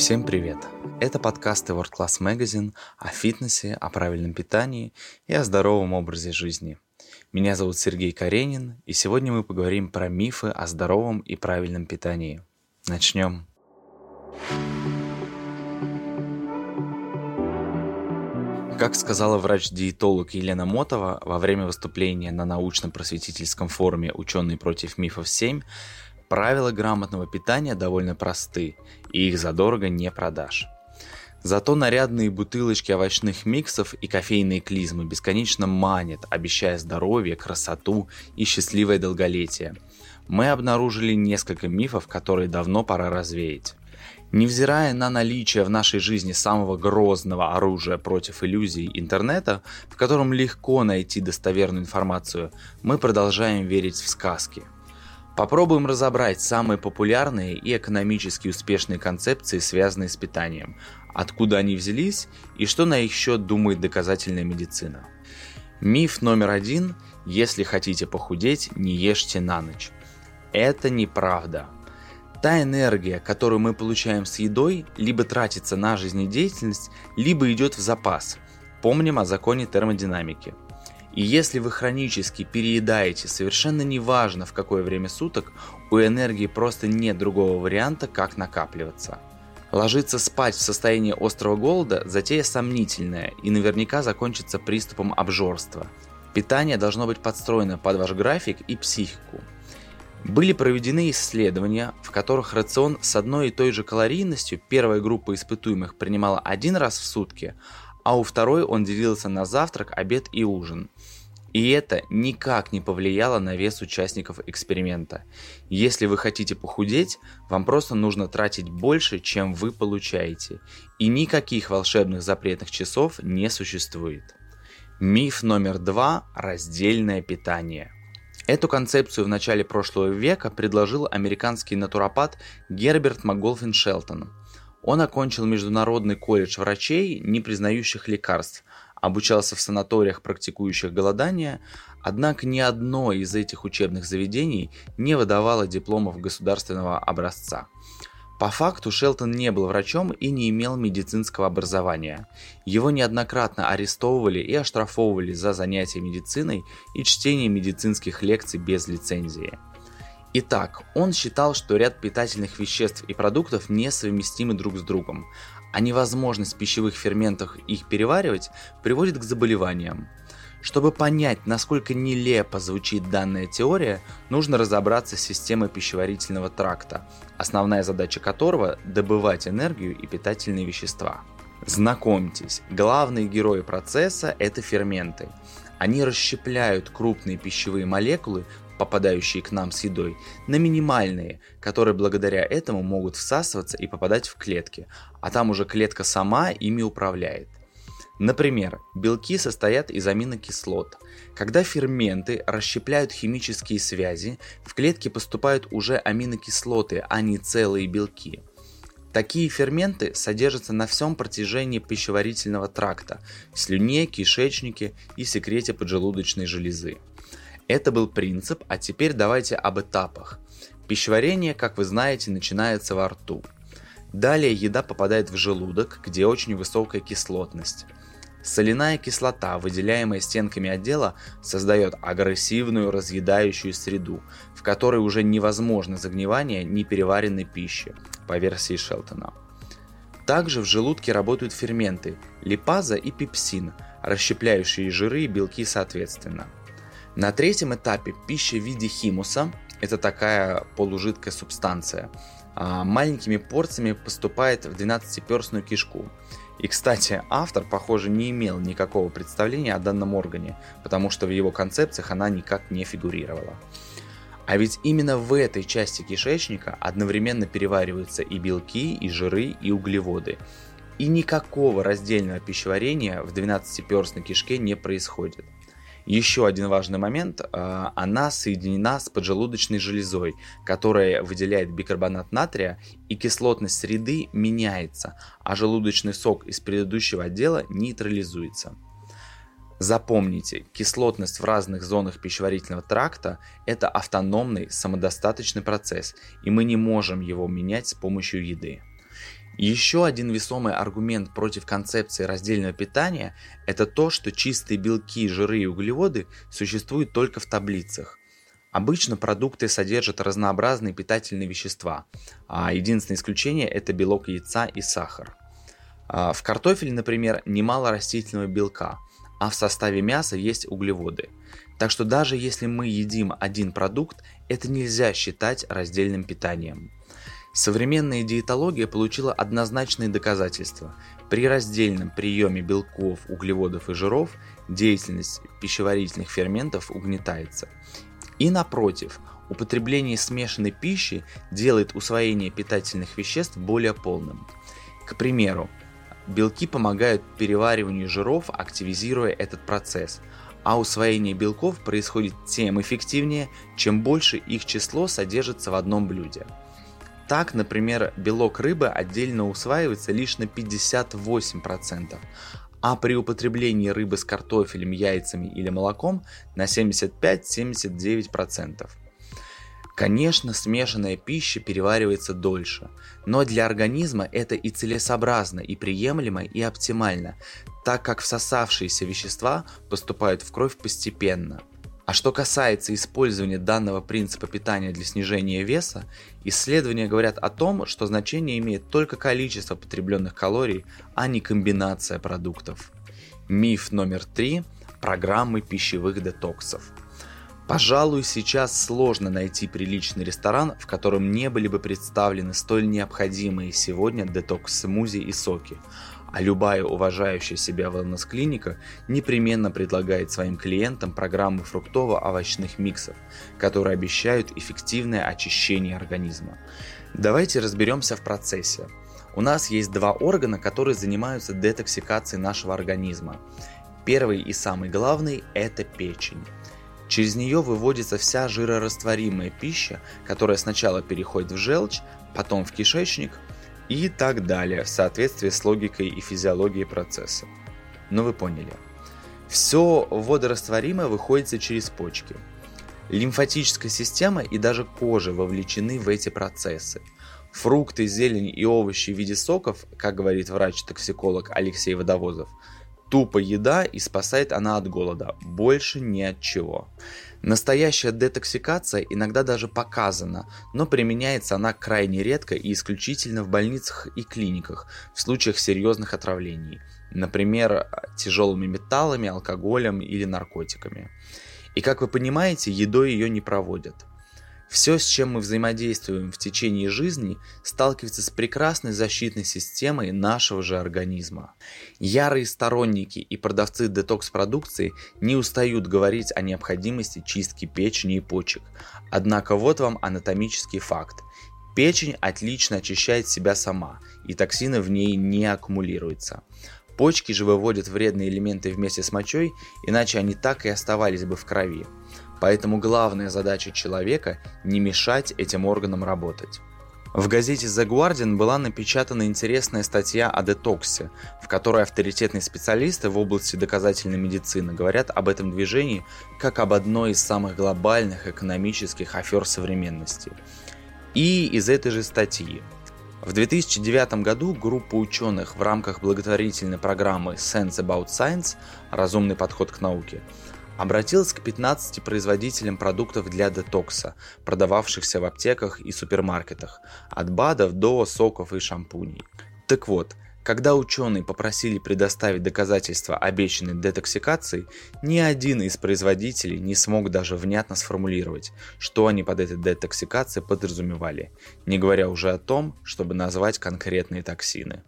Всем привет! Это подкасты World Class Magazine о фитнесе, о правильном питании и о здоровом образе жизни. Меня зовут Сергей Каренин, и сегодня мы поговорим про мифы о здоровом и правильном питании. Начнем. Как сказала врач-диетолог Елена Мотова во время выступления на научно-просветительском форуме «Ученые против мифов 7», правила грамотного питания довольно просты, и их задорого не продашь. Зато нарядные бутылочки овощных миксов и кофейные клизмы бесконечно манят, обещая здоровье, красоту и счастливое долголетие. Мы обнаружили несколько мифов, которые давно пора развеять. Невзирая на наличие в нашей жизни самого грозного оружия против иллюзий интернета, в котором легко найти достоверную информацию, мы продолжаем верить в сказки. Попробуем разобрать самые популярные и экономически успешные концепции, связанные с питанием, откуда они взялись и что на их счет думает доказательная медицина. Миф номер один – если хотите похудеть, не ешьте на ночь. Это неправда. Та энергия, которую мы получаем с едой, либо тратится на жизнедеятельность, либо идет в запас. Помним о законе термодинамики. И если вы хронически переедаете, совершенно неважно в какое время суток, у энергии просто нет другого варианта, как накапливаться. Ложиться спать в состоянии острого голода – затея сомнительная и наверняка закончится приступом обжорства. Питание должно быть подстроено под ваш график и психику. Были проведены исследования, в которых рацион с одной и той же калорийностью первая группа испытуемых принимала один раз в сутки, а у второй он делился на завтрак, обед и ужин. И это никак не повлияло на вес участников эксперимента. Если вы хотите похудеть, вам просто нужно тратить больше, чем вы получаете. И никаких волшебных запретных часов не существует. Миф номер два – раздельное питание – Эту концепцию в начале прошлого века предложил американский натуропат Герберт МакГолфин Шелтон. Он окончил Международный колледж врачей, не признающих лекарств, обучался в санаториях, практикующих голодание, однако ни одно из этих учебных заведений не выдавало дипломов государственного образца – по факту Шелтон не был врачом и не имел медицинского образования. Его неоднократно арестовывали и оштрафовывали за занятия медициной и чтение медицинских лекций без лицензии. Итак, он считал, что ряд питательных веществ и продуктов несовместимы друг с другом, а невозможность пищевых ферментов их переваривать приводит к заболеваниям. Чтобы понять, насколько нелепо звучит данная теория, нужно разобраться с системой пищеварительного тракта, основная задача которого – добывать энергию и питательные вещества. Знакомьтесь, главные герои процесса – это ферменты. Они расщепляют крупные пищевые молекулы, попадающие к нам с едой, на минимальные, которые благодаря этому могут всасываться и попадать в клетки, а там уже клетка сама ими управляет. Например, белки состоят из аминокислот. Когда ферменты расщепляют химические связи, в клетки поступают уже аминокислоты, а не целые белки. Такие ферменты содержатся на всем протяжении пищеварительного тракта – в слюне, кишечнике и секрете поджелудочной железы. Это был принцип, а теперь давайте об этапах. Пищеварение, как вы знаете, начинается во рту. Далее еда попадает в желудок, где очень высокая кислотность. Соляная кислота, выделяемая стенками отдела, создает агрессивную разъедающую среду, в которой уже невозможно загнивание непереваренной пищи, по версии Шелтона. Также в желудке работают ферменты липаза и пепсин, расщепляющие жиры и белки соответственно. На третьем этапе пища в виде химуса, это такая полужидкая субстанция, а, маленькими порциями поступает в 12-перстную кишку и, кстати, автор, похоже, не имел никакого представления о данном органе, потому что в его концепциях она никак не фигурировала. А ведь именно в этой части кишечника одновременно перевариваются и белки, и жиры, и углеводы. И никакого раздельного пищеварения в 12-перстной кишке не происходит. Еще один важный момент. А, она соединена с поджелудочной железой, которая выделяет бикарбонат натрия, и кислотность среды меняется, а желудочный сок из предыдущего отдела нейтрализуется. Запомните, кислотность в разных зонах пищеварительного тракта – это автономный самодостаточный процесс, и мы не можем его менять с помощью еды. Еще один весомый аргумент против концепции раздельного питания – это то, что чистые белки, жиры и углеводы существуют только в таблицах. Обычно продукты содержат разнообразные питательные вещества, а единственное исключение – это белок яйца и сахар. А, в картофеле, например, немало растительного белка, а в составе мяса есть углеводы. Так что даже если мы едим один продукт, это нельзя считать раздельным питанием. Современная диетология получила однозначные доказательства. При раздельном приеме белков, углеводов и жиров деятельность пищеварительных ферментов угнетается. И напротив, употребление смешанной пищи делает усвоение питательных веществ более полным. К примеру, белки помогают перевариванию жиров, активизируя этот процесс, а усвоение белков происходит тем эффективнее, чем больше их число содержится в одном блюде. Так, например, белок рыбы отдельно усваивается лишь на 58%, а при употреблении рыбы с картофелем, яйцами или молоком на 75-79%. Конечно, смешанная пища переваривается дольше, но для организма это и целесообразно, и приемлемо, и оптимально, так как всосавшиеся вещества поступают в кровь постепенно – а что касается использования данного принципа питания для снижения веса, исследования говорят о том, что значение имеет только количество потребленных калорий, а не комбинация продуктов. Миф номер три – программы пищевых детоксов. Пожалуй, сейчас сложно найти приличный ресторан, в котором не были бы представлены столь необходимые сегодня детокс-смузи и соки, а любая уважающая себя wellness-клиника непременно предлагает своим клиентам программы фруктово-овощных миксов, которые обещают эффективное очищение организма. Давайте разберемся в процессе. У нас есть два органа, которые занимаются детоксикацией нашего организма. Первый и самый главный – это печень. Через нее выводится вся жирорастворимая пища, которая сначала переходит в желчь, потом в кишечник – и так далее в соответствии с логикой и физиологией процесса. Ну вы поняли. Все водорастворимое выходит через почки. Лимфатическая система и даже кожа вовлечены в эти процессы. Фрукты, зелень и овощи в виде соков, как говорит врач-токсиколог Алексей Водовозов, тупо еда и спасает она от голода, больше ни от чего. Настоящая детоксикация иногда даже показана, но применяется она крайне редко и исключительно в больницах и клиниках в случаях серьезных отравлений, например, тяжелыми металлами, алкоголем или наркотиками. И как вы понимаете, едой ее не проводят. Все, с чем мы взаимодействуем в течение жизни, сталкивается с прекрасной защитной системой нашего же организма. Ярые сторонники и продавцы детокс-продукции не устают говорить о необходимости чистки печени и почек. Однако вот вам анатомический факт. Печень отлично очищает себя сама, и токсины в ней не аккумулируются. Почки же выводят вредные элементы вместе с мочой, иначе они так и оставались бы в крови. Поэтому главная задача человека – не мешать этим органам работать. В газете The Guardian была напечатана интересная статья о детоксе, в которой авторитетные специалисты в области доказательной медицины говорят об этом движении как об одной из самых глобальных экономических афер современности. И из этой же статьи. В 2009 году группа ученых в рамках благотворительной программы Sense About Science «Разумный подход к науке» обратилась к 15 производителям продуктов для детокса, продававшихся в аптеках и супермаркетах, от БАДов до соков и шампуней. Так вот, когда ученые попросили предоставить доказательства обещанной детоксикации, ни один из производителей не смог даже внятно сформулировать, что они под этой детоксикацией подразумевали, не говоря уже о том, чтобы назвать конкретные токсины.